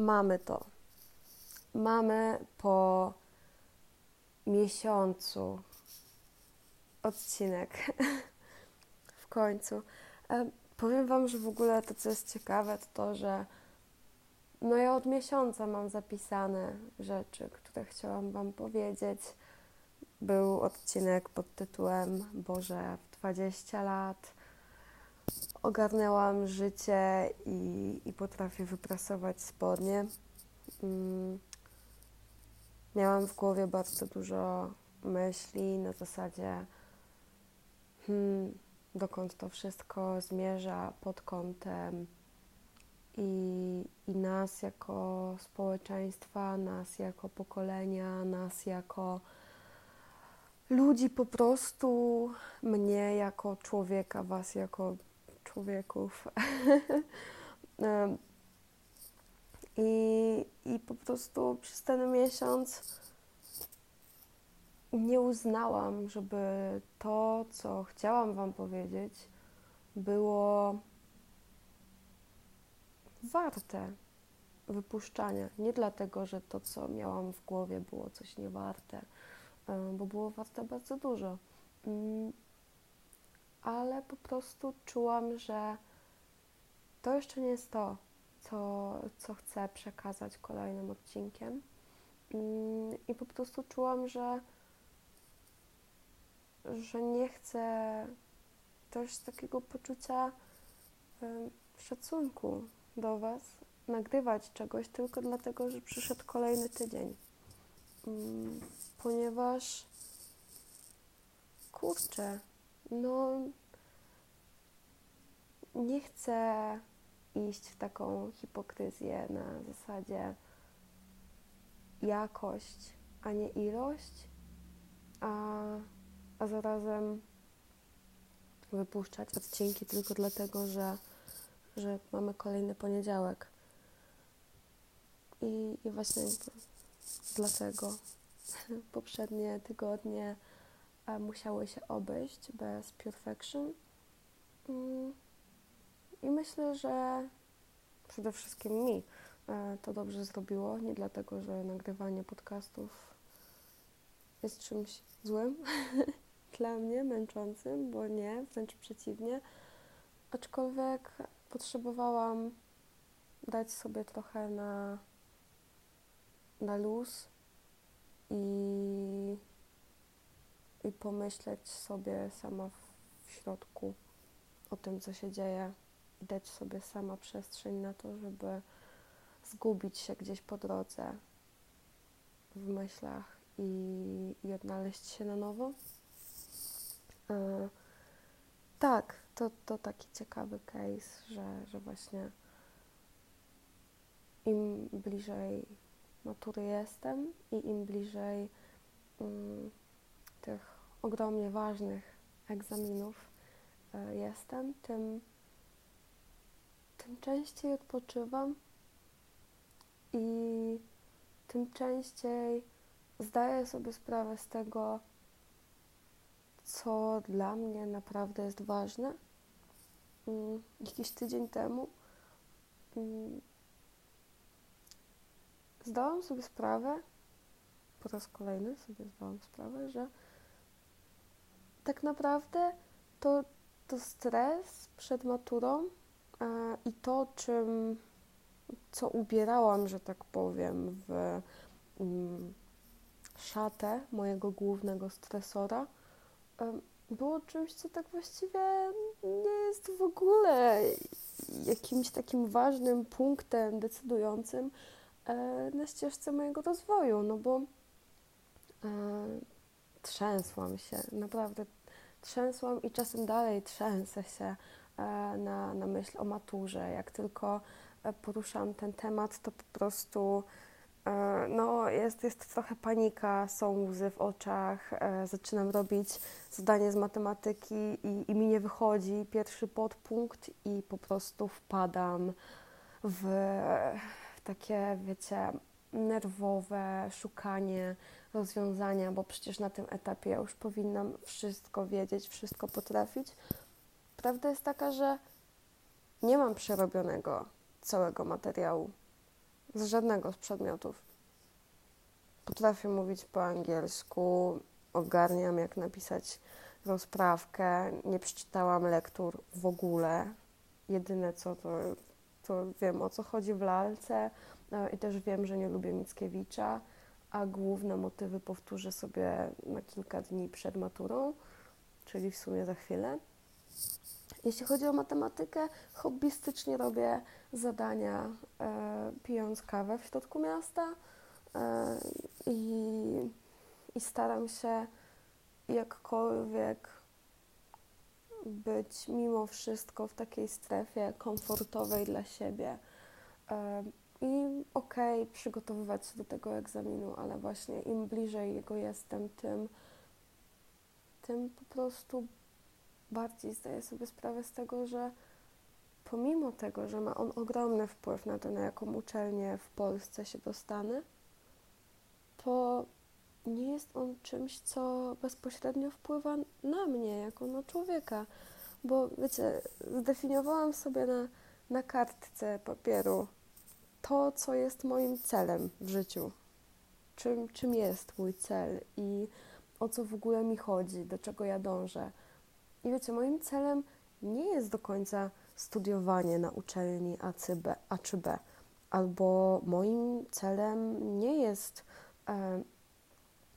mamy to. Mamy po miesiącu odcinek w końcu. E, powiem Wam, że w ogóle to, co jest ciekawe, to to, że no ja od miesiąca mam zapisane rzeczy, które chciałam Wam powiedzieć. Był odcinek pod tytułem Boże, w 20 lat ogarnęłam życie i, i potrafię wyprasować spodnie. Mm. Miałam w głowie bardzo dużo myśli na zasadzie, hmm, dokąd to wszystko zmierza pod kątem i, i nas jako społeczeństwa, nas jako pokolenia, nas jako ludzi po prostu, mnie jako człowieka, was jako człowieków. I, I po prostu przez ten miesiąc nie uznałam, żeby to, co chciałam Wam powiedzieć, było warte wypuszczania. Nie dlatego, że to, co miałam w głowie, było coś niewarte, e, bo było warte bardzo dużo. Ale po prostu czułam, że to jeszcze nie jest to, co, co chcę przekazać kolejnym odcinkiem. Mm, I po prostu czułam, że, że nie chcę też takiego poczucia szacunku do Was nagrywać czegoś tylko dlatego, że przyszedł kolejny tydzień. Mm, ponieważ kurczę, no nie chcę iść w taką hipokryzję na zasadzie jakość, a nie ilość, a, a zarazem wypuszczać odcinki tylko dlatego, że, że mamy kolejny poniedziałek. I, i właśnie dlatego poprzednie tygodnie musiały się obejść bez perfection. Mm. I myślę, że przede wszystkim mi e, to dobrze zrobiło. Nie dlatego, że nagrywanie podcastów jest czymś złym dla mnie, męczącym, bo nie, wręcz przeciwnie. Aczkolwiek potrzebowałam dać sobie trochę na, na luz i, i pomyśleć sobie sama w, środku o tym, co się dzieje i dać sobie sama przestrzeń na to, żeby zgubić się gdzieś po drodze w myślach i, i odnaleźć się na nowo. E, tak, to, to taki ciekawy case, że, że właśnie im bliżej matury jestem i im bliżej mm, tych ogromnie ważnych egzaminów y, jestem, tym, tym częściej odpoczywam i tym częściej zdaję sobie sprawę z tego, co dla mnie naprawdę jest ważne. Mm, jakiś tydzień temu mm, zdałam sobie sprawę, po raz kolejny sobie zdałam sprawę, że tak naprawdę to, to stres przed maturą i to, czym, co ubierałam, że tak powiem, w mm, szatę mojego głównego stresora, było czymś, co tak właściwie nie jest w ogóle jakimś takim ważnym punktem decydującym e, na ścieżce mojego rozwoju, no bo e, trzęsłam się, naprawdę trzęsłam i czasem dalej trzęsę się e, na, na myśl o maturze. Jak tylko poruszam ten temat, to po prostu E, no, jest, jest trochę panika, są łzy w oczach, e, zaczynam robić zadanie z matematyki i, i mi nie wychodzi pierwszy podpunkt i po prostu wpadam w takie, wiecie, nerwowe szukanie rozwiązania, bo przecież na tym etapie ja już powinnam wszystko wiedzieć, wszystko potrafić. Prawda jest taka, że nie mam przerobionego całego materiału z żadnego z przedmiotów. Potrafię mówić po angielsku, ogarniam jak napisać rozprawkę, nie przeczytałam lektur w ogóle. Jedyne co to, to wiem o co chodzi w lalce i też wiem, że nie lubię Mickiewicza, a główne motywy powtórzę sobie na kilka dni przed maturą, czyli w sumie za chwilę. Jeśli chodzi o matematykę, hobbystycznie robię zadania e, pijąc kawę w środku miasta e, i, i staram się jakkolwiek być mimo wszystko w takiej strefie komfortowej dla siebie. E, I okej, okay, przygotowywać się do tego egzaminu, ale właśnie im bliżej jego jestem, tym, tym po prostu bardziej zdaję sobie sprawę z tego, że pomimo tego, że ma on ogromny wpływ na to, na jaką uczelnię w Polsce się dostanę, to nie jest on czymś, co bezpośrednio wpływa na mnie, jako na człowieka. Bo wiecie, zdefiniowałam sobie na, na kartce papieru to, co jest moim celem w życiu. Czym, czym jest mój cel i o co w ogóle mi chodzi, do czego ja dążę. I wiecie, moim celem nie jest do końca studiowanie na uczelni A, C, B, A czy B, albo moim celem nie jest e,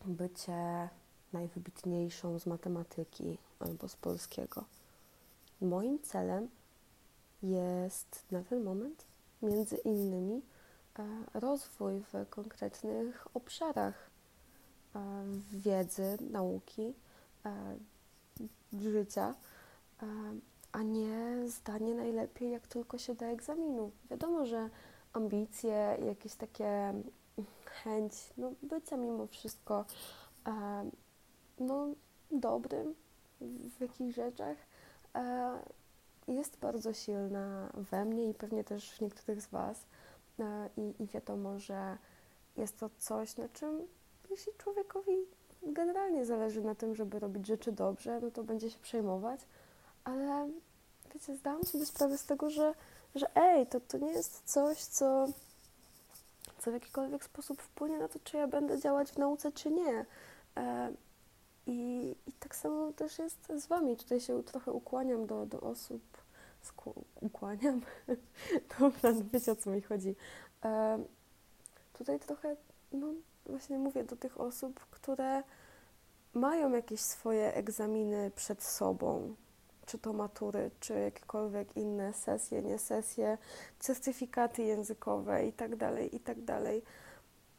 bycie najwybitniejszą z matematyki albo z polskiego. Moim celem jest na ten moment między innymi e, rozwój w konkretnych obszarach e, wiedzy, nauki, e, życia, a nie zdanie najlepiej, jak tylko się da egzaminu. Wiadomo, że ambicje, jakieś takie chęć no, bycia mimo wszystko no, dobrym w jakichś rzeczach jest bardzo silna we mnie i pewnie też w niektórych z Was. E, i, I wiadomo, że jest to coś, na czym jeśli człowiekowi generalnie zależy na tym, żeby robić rzeczy dobrze, no to będzie się przejmować, ale wiecie, zdałam sobie sprawę z tego, że, że ej, to, to nie jest coś, co co w jakikolwiek sposób wpłynie na to, czy ja będę działać w nauce, czy nie. E, I, i tak samo też jest z Wami. Tutaj się trochę ukłaniam do, do osób. Skł- ukłaniam? Dobra, no wiecie o co mi chodzi. E, tutaj trochę, no właśnie mówię do tych osób, które mają jakieś swoje egzaminy przed sobą, czy to matury, czy jakiekolwiek inne sesje, nie sesje, certyfikaty językowe i tak dalej, i tak dalej,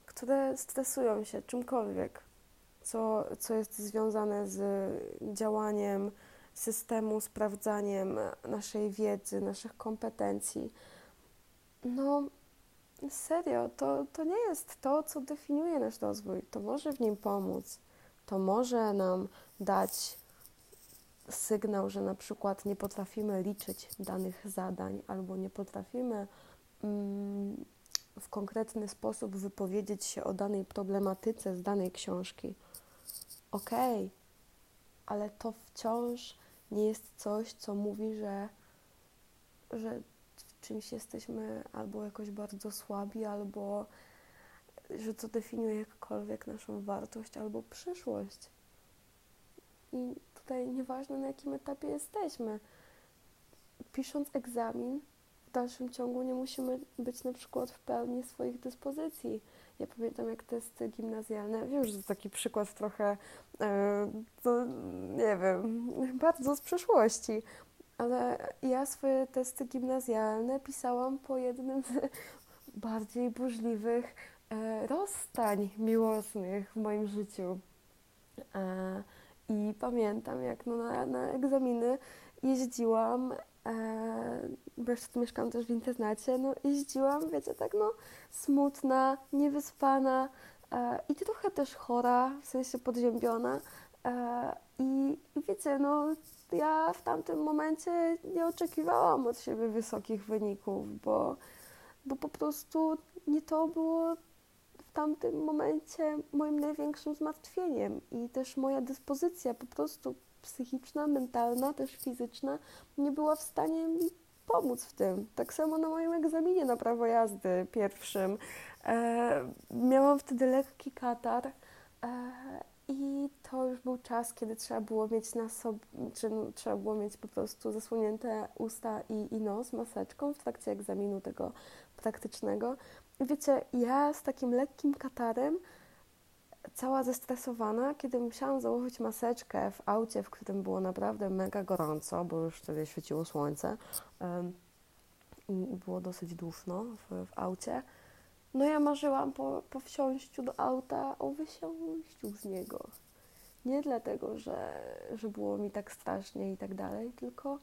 które stresują się czymkolwiek, co, co jest związane z działaniem systemu, sprawdzaniem naszej wiedzy, naszych kompetencji. No, serio, to, to nie jest to, co definiuje nasz rozwój. To może w nim pomóc, to może nam dać sygnał, że na przykład nie potrafimy liczyć danych zadań albo nie potrafimy mm, w konkretny sposób wypowiedzieć się o danej problematyce z danej książki. Okej, okay, ale to wciąż nie jest coś, co mówi, że, że w czymś jesteśmy albo jakoś bardzo słabi, albo że to definiuje jakkolwiek naszą wartość albo przyszłość. I tutaj nieważne na jakim etapie jesteśmy. Pisząc egzamin, w dalszym ciągu nie musimy być na przykład w pełni swoich dyspozycji. Ja pamiętam jak testy gimnazjalne, wiem, że to taki przykład trochę, e, to, nie wiem, bardzo z przeszłości, ale ja swoje testy gimnazjalne pisałam po jednym z bardziej burzliwych e, rozstań miłosnych w moim życiu. E, i pamiętam, jak no na, na egzaminy jeździłam, bo jeszcze tu mieszkam też w internacie, no jeździłam, wiecie, tak no smutna, niewyspana e, i trochę też chora, w sensie podziębiona. E, i, I wiecie, no ja w tamtym momencie nie oczekiwałam od siebie wysokich wyników, bo, bo po prostu nie to było tamtym momencie moim największym zmartwieniem i też moja dyspozycja po prostu psychiczna, mentalna, też fizyczna nie była w stanie mi pomóc w tym. Tak samo na moim egzaminie na prawo jazdy pierwszym. E, miałam wtedy lekki katar e, i to już był czas, kiedy trzeba było mieć na sobie, czy trzeba było mieć po prostu zasłonięte usta i, i nos maseczką w trakcie egzaminu tego praktycznego. Wiecie, ja z takim lekkim katarem cała zestresowana, kiedy musiałam założyć maseczkę w aucie, w którym było naprawdę mega gorąco, bo już wtedy świeciło słońce i było dosyć duszno w, w, aucie. No ja marzyłam po, po wsiąściu do auta o wysiąściu z niego. Nie dlatego, że, że było mi tak strasznie i tak dalej, tylko,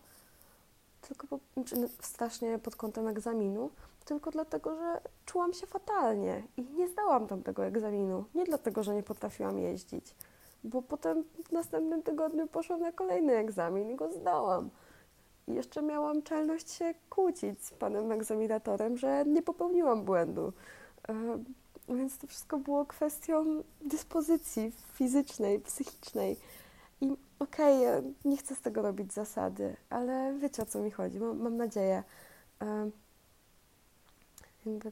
tylko po, znaczy, no, strasznie pod kątem egzaminu, tylko dlatego, że czułam się fatalnie i nie zdałam tamtego egzaminu. Nie dlatego, że nie potrafiłam jeździć, bo potem w następnym tygodniu poszłam na kolejny egzamin i go zdałam. I jeszcze miałam czelność się kłócić z panem egzaminatorem, że nie popełniłam błędu. Więc to wszystko było kwestią dyspozycji fizycznej, psychicznej. I okej, okay, nie chcę z tego robić zasady, ale wiecie o co mi chodzi, mam, mam nadzieję. Yy, jakby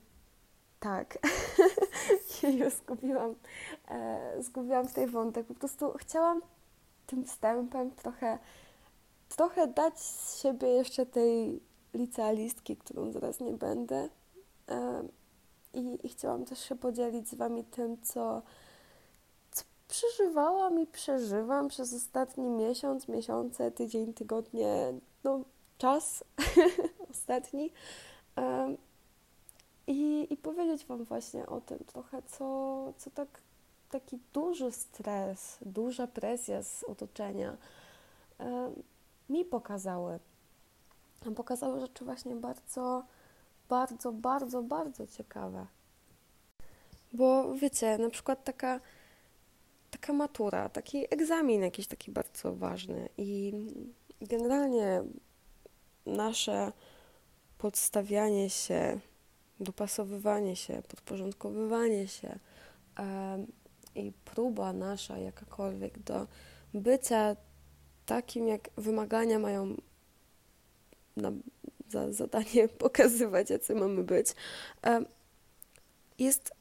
tak. Jeju, zgubiłam, e, zgubiłam tej wątek. Po prostu chciałam tym wstępem trochę, trochę dać z siebie jeszcze tej licealistki, którą zaraz nie będę. E, i, I chciałam też się podzielić z Wami tym, co przeżywałam i przeżywam przez ostatni miesiąc, miesiące, tydzień, tygodnie, no czas ostatni. Um, i, i powiedzieć Wam właśnie o tym trochę, co, co tak, taki duży stres, duża presja z otoczenia e, mi pokazały. Pokazały rzeczy właśnie bardzo, bardzo, bardzo, bardzo ciekawe. Bo wiecie, na przykład taka, taka matura, taki egzamin jakiś taki bardzo ważny. I generalnie nasze podstawianie się dopasowywanie się, podporządkowywanie się i próba nasza jakakolwiek do bycia takim, jak wymagania mają na, za zadanie pokazywać, jacy mamy być, jest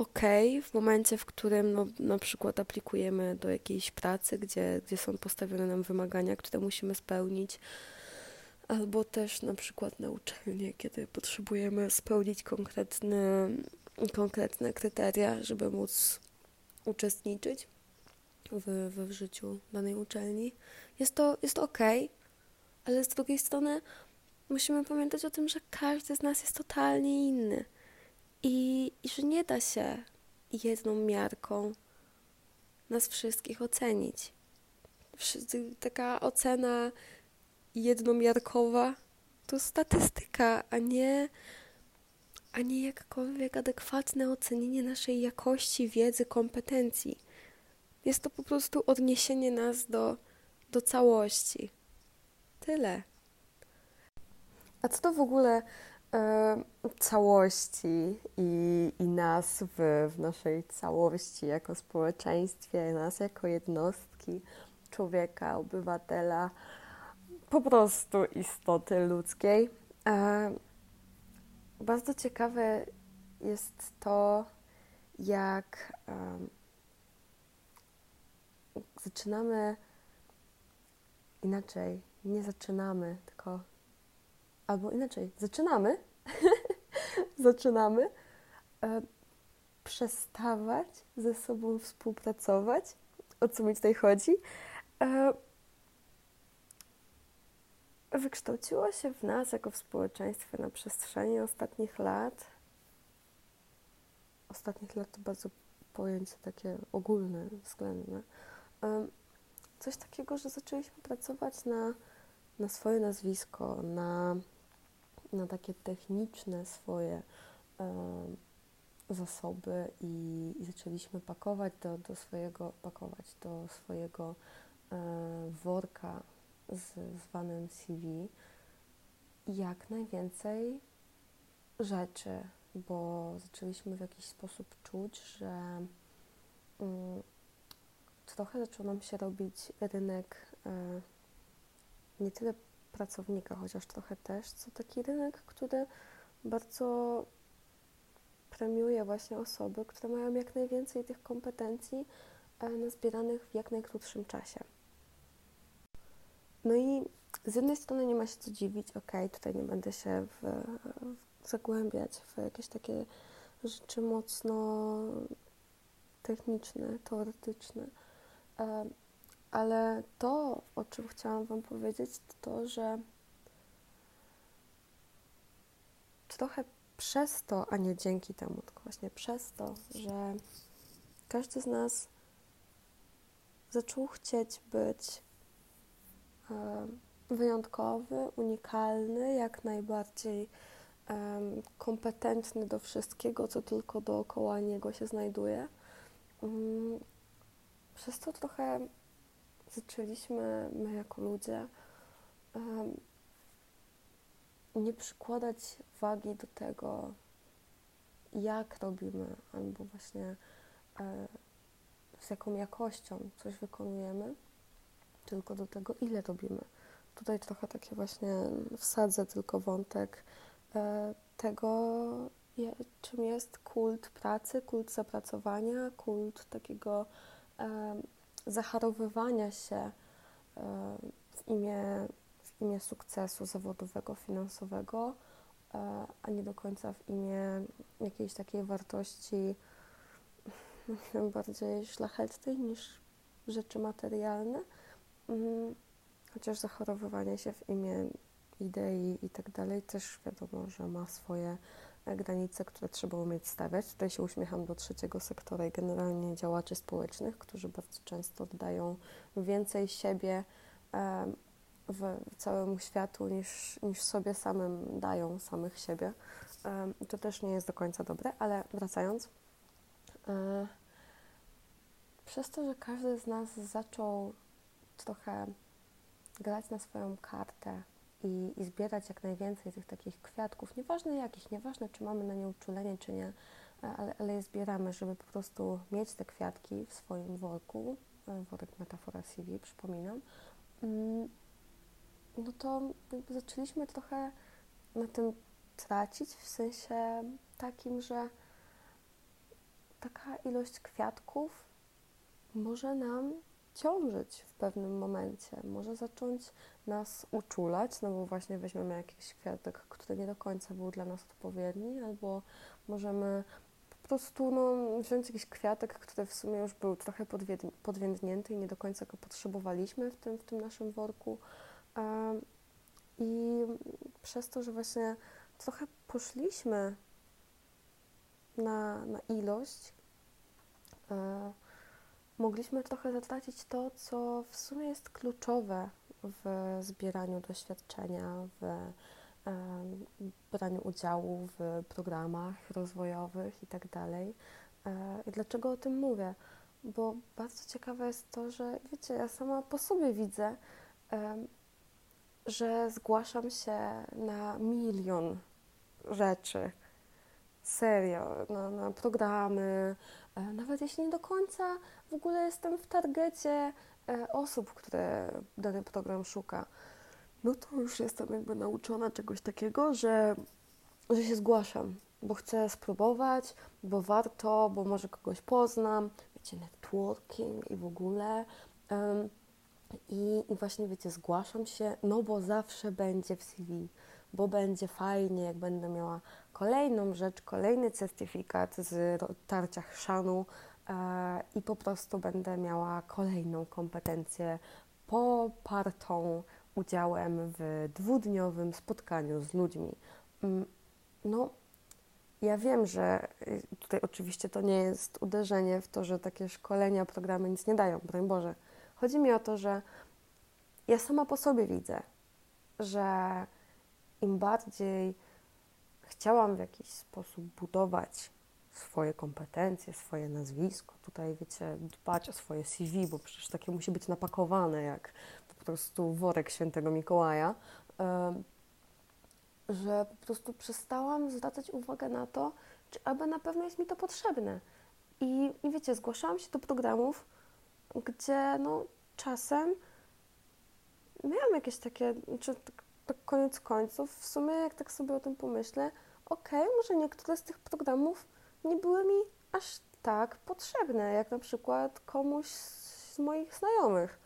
ok w momencie, w którym no, na przykład aplikujemy do jakiejś pracy, gdzie, gdzie są postawione nam wymagania, które musimy spełnić albo też na przykład na uczelnię, kiedy potrzebujemy spełnić konkretne, konkretne kryteria, żeby móc uczestniczyć w, w życiu danej uczelni. Jest to, jest to ok, ale z drugiej strony musimy pamiętać o tym, że każdy z nas jest totalnie inny i, i że nie da się jedną miarką nas wszystkich ocenić. Taka ocena jednomiarkowa to statystyka, a nie, a nie jakkolwiek adekwatne ocenienie naszej jakości wiedzy, kompetencji. Jest to po prostu odniesienie nas do, do całości. Tyle. A co to w ogóle całości i, i nas w, w naszej całości jako społeczeństwie, nas jako jednostki, człowieka, obywatela, po prostu istoty ludzkiej. E, bardzo ciekawe jest to, jak zaczynamy inaczej, nie zaczynamy, tylko albo inaczej, zaczynamy, zaczynamy e, przestawać ze sobą współpracować. O co mi tutaj chodzi? E, wykształciło się w nas jako w społeczeństwie na przestrzeni ostatnich lat. Ostatnich lat to bardzo pojęcie takie ogólne, względne. Coś takiego, że zaczęliśmy pracować na, na swoje nazwisko, na, na takie techniczne swoje zasoby i, i zaczęliśmy pakować do, do swojego, pakować do swojego e, worka z zwanym CV jak najwięcej rzeczy, bo zaczęliśmy w jakiś sposób czuć, że um, trochę zaczął nam się robić rynek y, nie tyle pracownika, chociaż trochę też, co taki rynek, który bardzo premiuje właśnie osoby, które mają jak najwięcej tych kompetencji e, nazbieranych w jak najkrótszym czasie. No i z jednej strony nie ma się co dziwić, ok, tutaj nie będę się w, w zagłębiać w jakieś takie rzeczy mocno techniczne, teoretyczne. Ale to, o czym chciałam Wam powiedzieć, to to, że trochę przez to, a nie dzięki temu, tylko właśnie przez to, że każdy z nas zaczął chcieć być wyjątkowy, unikalny, jak najbardziej kompetentny do wszystkiego, co tylko dookoła niego się znajduje. Mm, przez to trochę zaczęliśmy my jako ludzie nie przykładać wagi do tego, jak robimy, albo właśnie e, z jaką jakością coś wykonujemy, tylko do tego, ile robimy. Tutaj trochę takie właśnie wsadzę tylko wątek e, tego, czym jest kult pracy, kult zapracowania, kult takiego zacharowywania się e, w imię, w imię sukcesu zawodowego, finansowego, e, a nie do końca w imię jakiejś takiej wartości bardziej szlachetnej niż rzeczy materialne. Mm, chociaż zachorowywanie się w imię idei i tak dalej też wiadomo, że ma swoje granice, które trzeba umieć stawiać. Tutaj się uśmiecham do trzeciego sektora i generalnie działaczy społecznych, którzy bardzo często oddają więcej siebie w całemu światu niż, niż sobie samym dają samych siebie. To też nie jest do końca dobre, ale wracając. E, przez to, że każdy z nas zaczął trochę grać na swoją kartę, i, i zbierać jak najwięcej tych takich kwiatków, nieważne jakich, nieważne czy mamy na nie uczulenie, czy nie, ale, ale je zbieramy, żeby po prostu mieć te kwiatki w swoim worku, e, worek metafora CV, przypominam, mm, no to zaczęliśmy trochę na tym tracić, w sensie takim, że taka ilość kwiatków może nam ciążyć w pewnym momencie, może zacząć nas uczulać, no bo właśnie weźmiemy jakiś kwiatek, który nie do końca był dla nas odpowiedni, albo możemy po prostu no, wziąć jakiś kwiatek, który w sumie już był trochę podwiędnięty i nie do końca go potrzebowaliśmy w tym, w tym naszym worku. I przez to, że właśnie trochę poszliśmy na, na ilość, e, mogliśmy trochę zatracić to, co w sumie jest kluczowe w zbieraniu doświadczenia, w braniu udziału w programach rozwojowych itd. Tak e, I dlaczego o tym mówię? Bo bardzo ciekawe jest to, że wiecie, ja sama po sobie widzę, że zgłaszam się na milion rzeczy. Serio, na, na programy, e, nawet jeśli nie do końca w ogóle jestem w targecie e, osób, które dany program szuka, no to już jestem jakby nauczona czegoś takiego, że, że się zgłaszam, bo chcę spróbować, bo warto, bo może kogoś poznam, wiecie, networking i w ogóle. I, I właśnie, wiecie, zgłaszam się, no bo zawsze będzie w CV, bo będzie fajnie, jak będę miała kolejną rzecz, kolejny certyfikat z tarcia chrzanu, E, i po prostu będę miała kolejną kompetencję popartą udziałem w dwudniowym spotkaniu z ludźmi. Mm, no, ja wiem, że y, tutaj oczywiście to nie jest uderzenie w to, że takie szkolenia, programy nic nie dają, broń Boże. Chodzi mi o to, że ja sama po sobie widzę, że im bardziej chciałam w jakiś sposób budować swoje kompetencje, swoje nazwisko. Tutaj, wiecie, dbać o swoje CV, bo przecież takie musi być napakowane jak po prostu worek świętego Mikołaja, że po prostu przestałam zwracać uwagę na to, czy aby na pewno jest mi to potrzebne. I, i wiecie, zgłaszałam się do programów, gdzie no, czasem miałam jakieś takie, czy tak, koniec końców, w sumie jak tak sobie o tym pomyślę, okej, okay, może niektóre z tych programów nie były mi aż tak potrzebne, jak na przykład komuś z moich znajomych.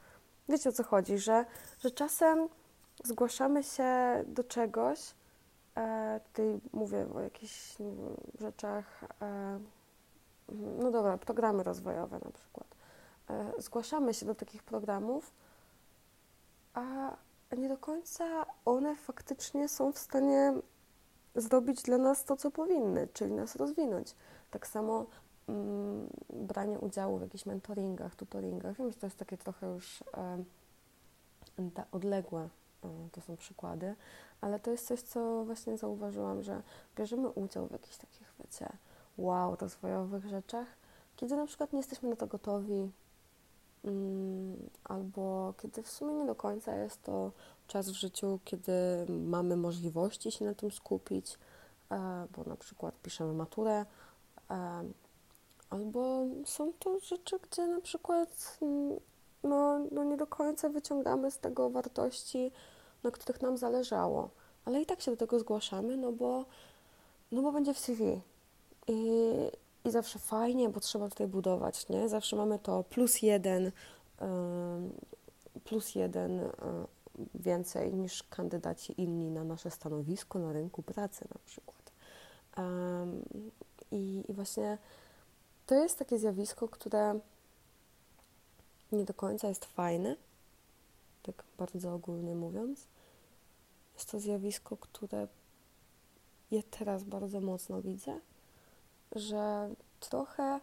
Wiecie o co chodzi, że, że czasem zgłaszamy się do czegoś, e, tutaj mówię o jakichś wiem, rzeczach, e, no dobra, programy rozwojowe na przykład. E, zgłaszamy się do takich programów, a nie do końca one faktycznie są w stanie zrobić dla nas to, co powinny, czyli nas rozwinąć. Tak samo mm, branie udziału w jakichś mentoringach, tutoringach. Wiem, że to jest takie trochę już e, odległe, e, to są przykłady, ale to jest coś, co właśnie zauważyłam, że bierzemy udział w jakichś takich, wiecie, wow, rozwojowych rzeczach, kiedy na przykład nie jesteśmy na to gotowi, albo kiedy w sumie nie do końca jest to czas w życiu, kiedy mamy możliwości się na tym skupić, e, bo na przykład piszemy maturę, e, albo są to rzeczy, gdzie na przykład mm, no, no nie do końca wyciągamy z tego wartości, na których nam zależało, ale i tak się do tego zgłaszamy, no bo, no bo będzie w CV. I, I zawsze fajnie, bo trzeba tutaj budować, nie? Zawsze mamy to plus jeden, plus jeden więcej niż kandydaci inni na nasze stanowisko na rynku pracy na przykład. I, I właśnie to jest takie zjawisko, które nie do końca jest fajne, tak bardzo ogólnie mówiąc. Jest to zjawisko, które ja teraz bardzo mocno widzę, że trochę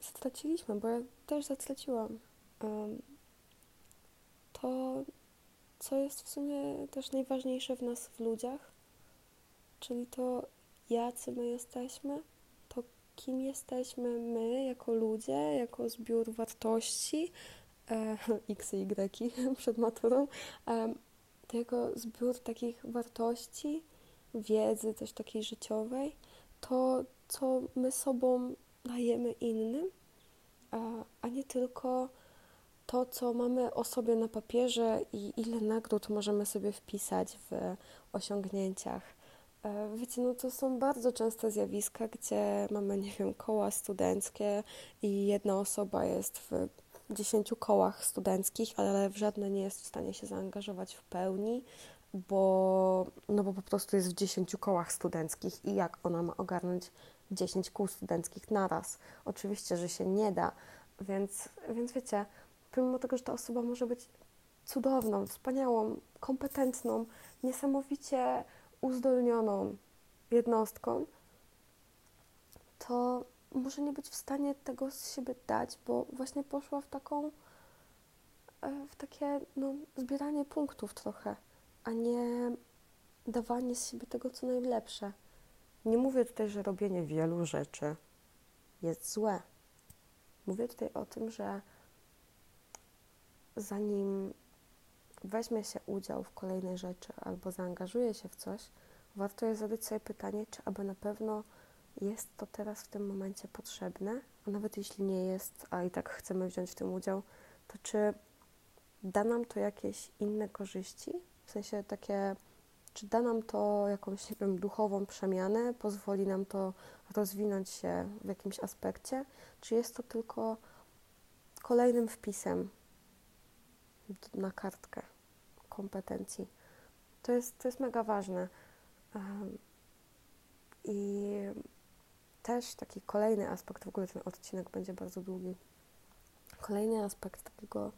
straciliśmy, bo ja też zatraciłam to, co jest w sumie też najważniejsze w nas, w ludziach, czyli to, jacy my jesteśmy, to kim jesteśmy my jako ludzie, jako zbiór wartości, e, x i y przed maturą, to jako zbiór takich wartości, wiedzy też takiej życiowej, to, co my sobą dajemy innym, a, nie tylko to, co mamy o sobie na papierze i ile nagród możemy sobie wpisać w osiągnięciach. E, wiecie, no to są bardzo częste zjawiska, gdzie mamy, nie wiem, koła studenckie i jedna osoba jest w dziesięciu kołach studenckich, ale w żadne nie jest w stanie się zaangażować w pełni, bo, no bo po prostu jest w dziesięciu kołach studenckich i jak ona ma ogarnąć 10 kół studenckich naraz? Oczywiście, że się nie da, więc, więc wiecie, pomimo tego, że ta osoba może być cudowną, wspaniałą, kompetentną, niesamowicie uzdolnioną jednostką, to może nie być w stanie tego z siebie dać, bo właśnie poszła w taką, e, w takie no, zbieranie punktów trochę, a nie dawanie z siebie tego, co najlepsze. Nie mówię tutaj, że robienie wielu rzeczy jest złe. Mówię tutaj o tym, że zanim weźmie się udział w kolejnej rzeczy albo zaangażuje się w coś, warto jest zadać sobie pytanie, czy aby na pewno jest to teraz w tym momencie potrzebne, a nawet jeśli nie jest, a i tak chcemy wziąć w tym udział, to czy da nam to jakieś inne korzyści? W sensie takie, czy da nam to jakąś, nie wiem, duchową przemianę, pozwoli nam to rozwinąć się w jakimś aspekcie, czy jest to tylko kolejnym wpisem na kartkę kompetencji? To jest, to jest mega ważne. I też taki kolejny aspekt, w ogóle ten odcinek będzie bardzo długi. Kolejny aspekt takiego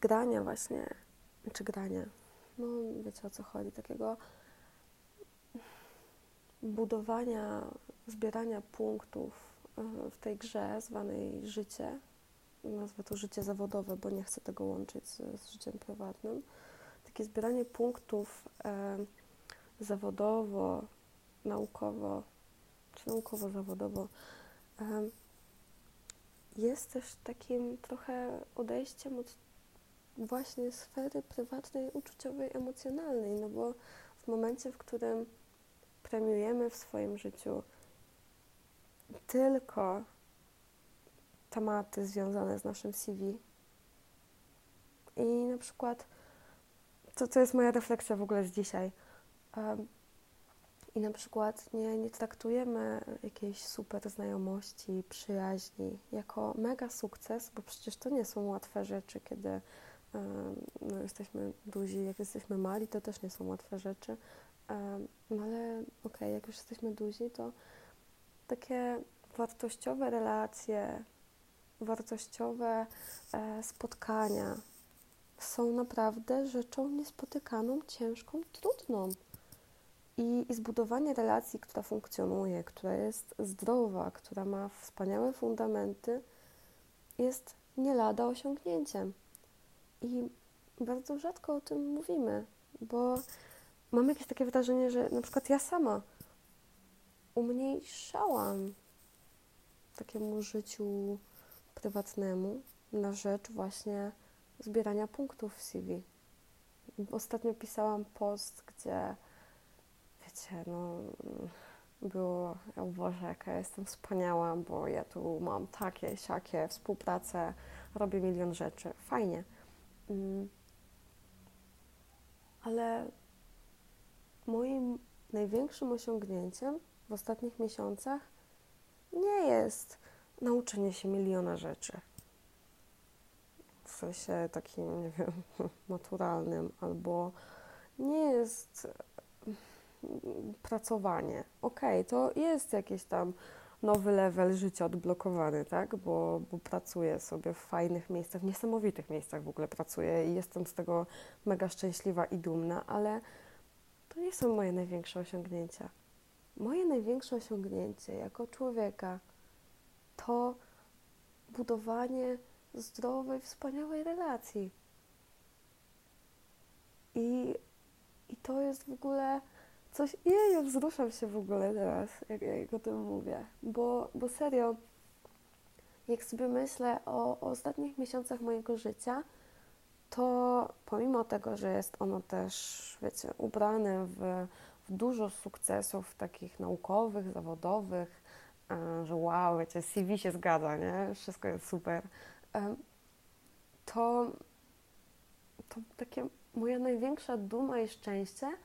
grania właśnie, czy grania, no wiecie o co chodzi, takiego budowania, zbierania punktów e, w tej grze zwanej życie. Nazwę to życie zawodowe, bo nie chcę tego łączyć z, z życiem prywatnym. Takie zbieranie punktów e, zawodowo, naukowo, czy naukowo-zawodowo, jest też takim trochę odejściem od właśnie sfery prywatnej, uczuciowej, emocjonalnej, no bo w momencie, w którym premiujemy w swoim życiu tylko tematy związane z naszym CV, I na przykład, to, to jest moja refleksja w ogóle z dzisiaj. Um, I na przykład nie, nie traktujemy jakiejś super znajomości, przyjaźni jako mega sukces, bo przecież to nie są łatwe rzeczy, kiedy no, jesteśmy duzi, jak jesteśmy mali, to też nie są łatwe rzeczy. No ale okej, okay, jak już jesteśmy duzi, to takie wartościowe relacje, wartościowe e, spotkania są naprawdę rzeczą niespotykaną, ciężką, trudną. I, I zbudowanie relacji, która funkcjonuje, która jest zdrowa, która ma wspaniałe fundamenty, jest nie lada osiągnięciem. I bardzo rzadko o tym mówimy, bo mam jakieś takie wrażenie, że na przykład ja sama umniejszałam takiemu życiu prywatnemu na rzecz właśnie zbierania punktów w CV. Ostatnio pisałam post, gdzie wiecie, no było, o Boże, jaka jestem wspaniała, bo ja tu mam takie, siakie, współpracę, robię milion rzeczy. Fajnie. Mm. Ale moim największym osiągnięciem w ostatnich miesiącach nie jest nauczenie się miliona rzeczy. W sensie takim, nie wiem, naturalnym, albo nie jest pracowanie. Okej, okay, to jest jakiś tam nowy level życia odblokowany, tak? Bo, bo pracuję sobie w fajnych miejscach, w niesamowitych miejscach w ogóle pracuję i jestem z tego mega szczęśliwa i dumna, ale to nie są moje największe osiągnięcia. Moje największe osiągnięcie jako człowieka to budowanie zdrowej, wspaniałej relacji. I, i to jest w ogóle coś. Jeju, wzruszam się w ogóle teraz, jak, jak o tym mówię. Bo, bo serio, jak sobie myślę o, o ostatnich miesiącach mojego życia, to pomimo tego, że jest ono też, wiecie, ubrane w, w dużo sukcesów takich naukowych, zawodowych, e, że wow, wiecie, CV się zgadza, nie? Wszystko jest super. E, to, to takie moja największa duma i szczęście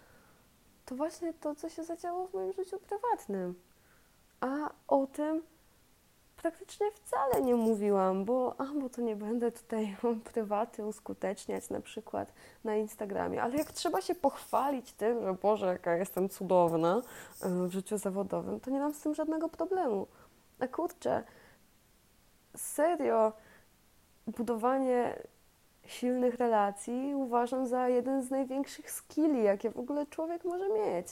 to właśnie to, co się zadziało w moim życiu prywatnym. A o tym praktycznie wcale nie mówiłam, bo, a, bo to nie będę tutaj prywaty uskuteczniać na przykład na Instagramie, ale jak trzeba się pochwalić tym, że Boże, jaka jestem cudowna e, w życiu zawodowym, to nie mam z tym żadnego problemu. A kurczę, serio, budowanie silnych relacji uważam za jeden z największych skilli, jakie w ogóle człowiek może mieć.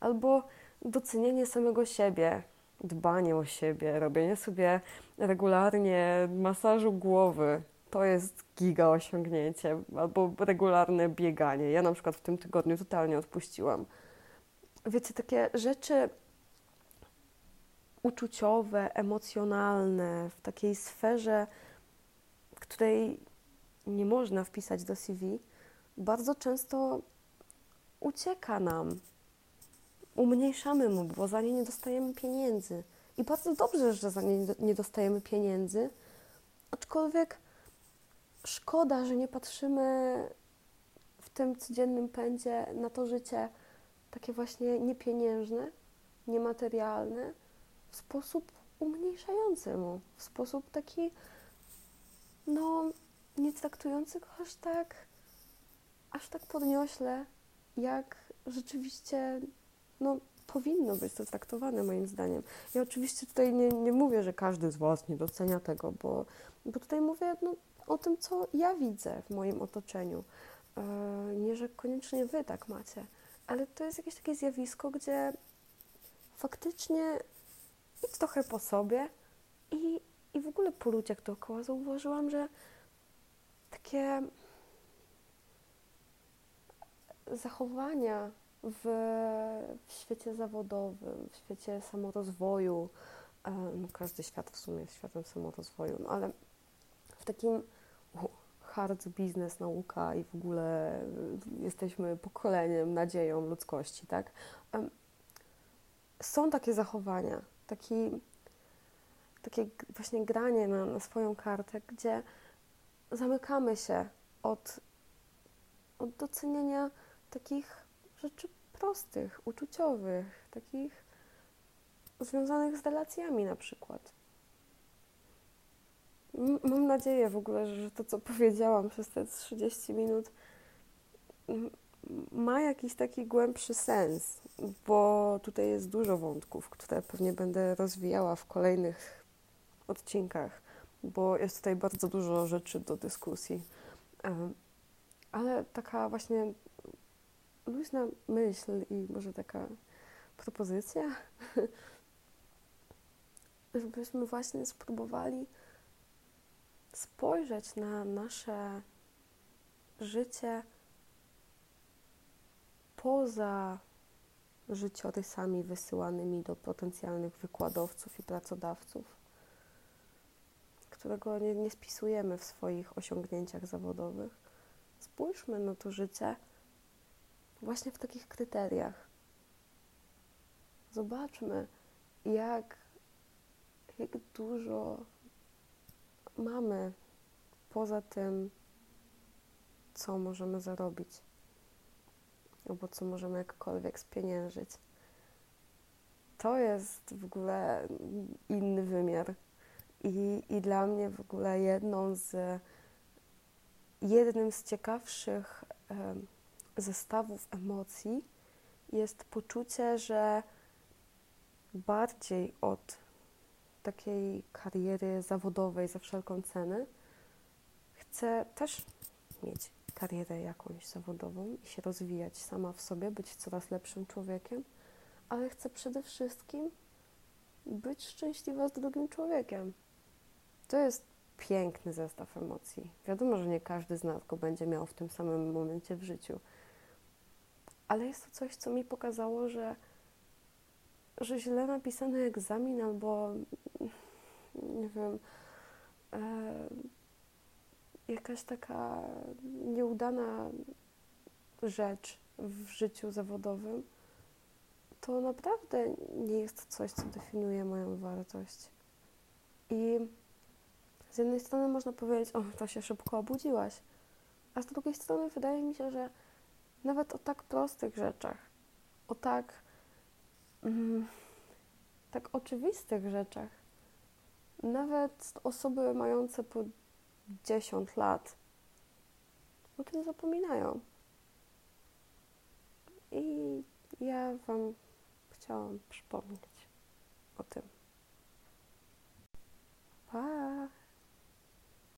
Albo docenienie samego siebie, dbanie o siebie, robienie sobie regularnie masażu głowy. To jest giga osiągnięcie, albo regularne bieganie. Ja na przykład w tym tygodniu totalnie odpuściłam. Wiecie, takie rzeczy uczuciowe, emocjonalne, w takiej sferze, której nie można wpisać do CV, bardzo często ucieka nam umniejszamy mu, bo za nie nie dostajemy pieniędzy. I bardzo dobrze, że za nie nie dostajemy pieniędzy, aczkolwiek szkoda, że nie patrzymy w tym codziennym pędzie na to życie takie właśnie niepieniężne, niematerialne, w sposób umniejszający mu, w sposób taki, no, nie traktujący go aż tak, aż tak podniośle, jak rzeczywiście no, powinno być to traktowane moim zdaniem. Ja oczywiście tutaj nie, nie mówię, że każdy z Was nie docenia tego, bo, bo tutaj mówię no, o tym, co ja widzę w moim otoczeniu. E, nie, że koniecznie Wy tak macie, ale to jest jakieś takie zjawisko, gdzie faktycznie idź trochę po sobie i, i w ogóle po ludziach dookoła zauważyłam, że takie zachowania w, w świecie zawodowym, w świecie samorozwoju, każdy świat w sumie jest światem samorozwoju, no ale w takim hard business, nauka i w ogóle jesteśmy pokoleniem, nadzieją ludzkości, tak? Są takie zachowania, taki, takie właśnie granie na, na swoją kartę, gdzie zamykamy się od, od doceniania takich rzeczy prostych, uczuciowych, takich związanych z relacjami na przykład. Mam nadzieję w ogóle, że to, co powiedziałam przez te 30 minut, ma jakiś taki głębszy sens, bo tutaj jest dużo wątków, które pewnie będę rozwijała w kolejnych odcinkach, bo jest tutaj bardzo dużo rzeczy do dyskusji. Ale taka właśnie luźna myśl i może taka propozycja, żebyśmy właśnie spróbowali spojrzeć na nasze życie poza życiorysami wysyłanymi do potencjalnych wykładowców i pracodawców, którego nie, nie spisujemy w swoich osiągnięciach zawodowych. Spójrzmy na to życie właśnie w takich kryteriach. Zobaczmy, jak, jak dużo mamy poza tym, co możemy zarobić, albo co możemy jakkolwiek spieniężyć. To jest w ogóle inny wymiar. I, I dla mnie w ogóle jedną z jednym z ciekawszych zestawów emocji jest poczucie, że bardziej od takiej kariery zawodowej za wszelką cenę chcę też mieć karierę jakąś zawodową i się rozwijać sama w sobie, być coraz lepszym człowiekiem, ale chcę przede wszystkim być szczęśliwa z drugim człowiekiem. To jest piękny zestaw emocji. Wiadomo, że nie każdy z nas go będzie miał w tym samym momencie w życiu, ale jest to coś, co mi pokazało, że, że źle napisany egzamin albo nie wiem, e, jakaś taka nieudana rzecz w życiu zawodowym, to naprawdę nie jest coś, co definiuje moją wartość. I z jednej strony można powiedzieć, o, to się szybko obudziłaś, a z drugiej strony wydaje mi się, że nawet o tak prostych rzeczach, o tak, mm, tak oczywistych rzeczach, nawet osoby mające po 10 lat o tym zapominają. I ja Wam chciałam przypomnieć o tym. Pa!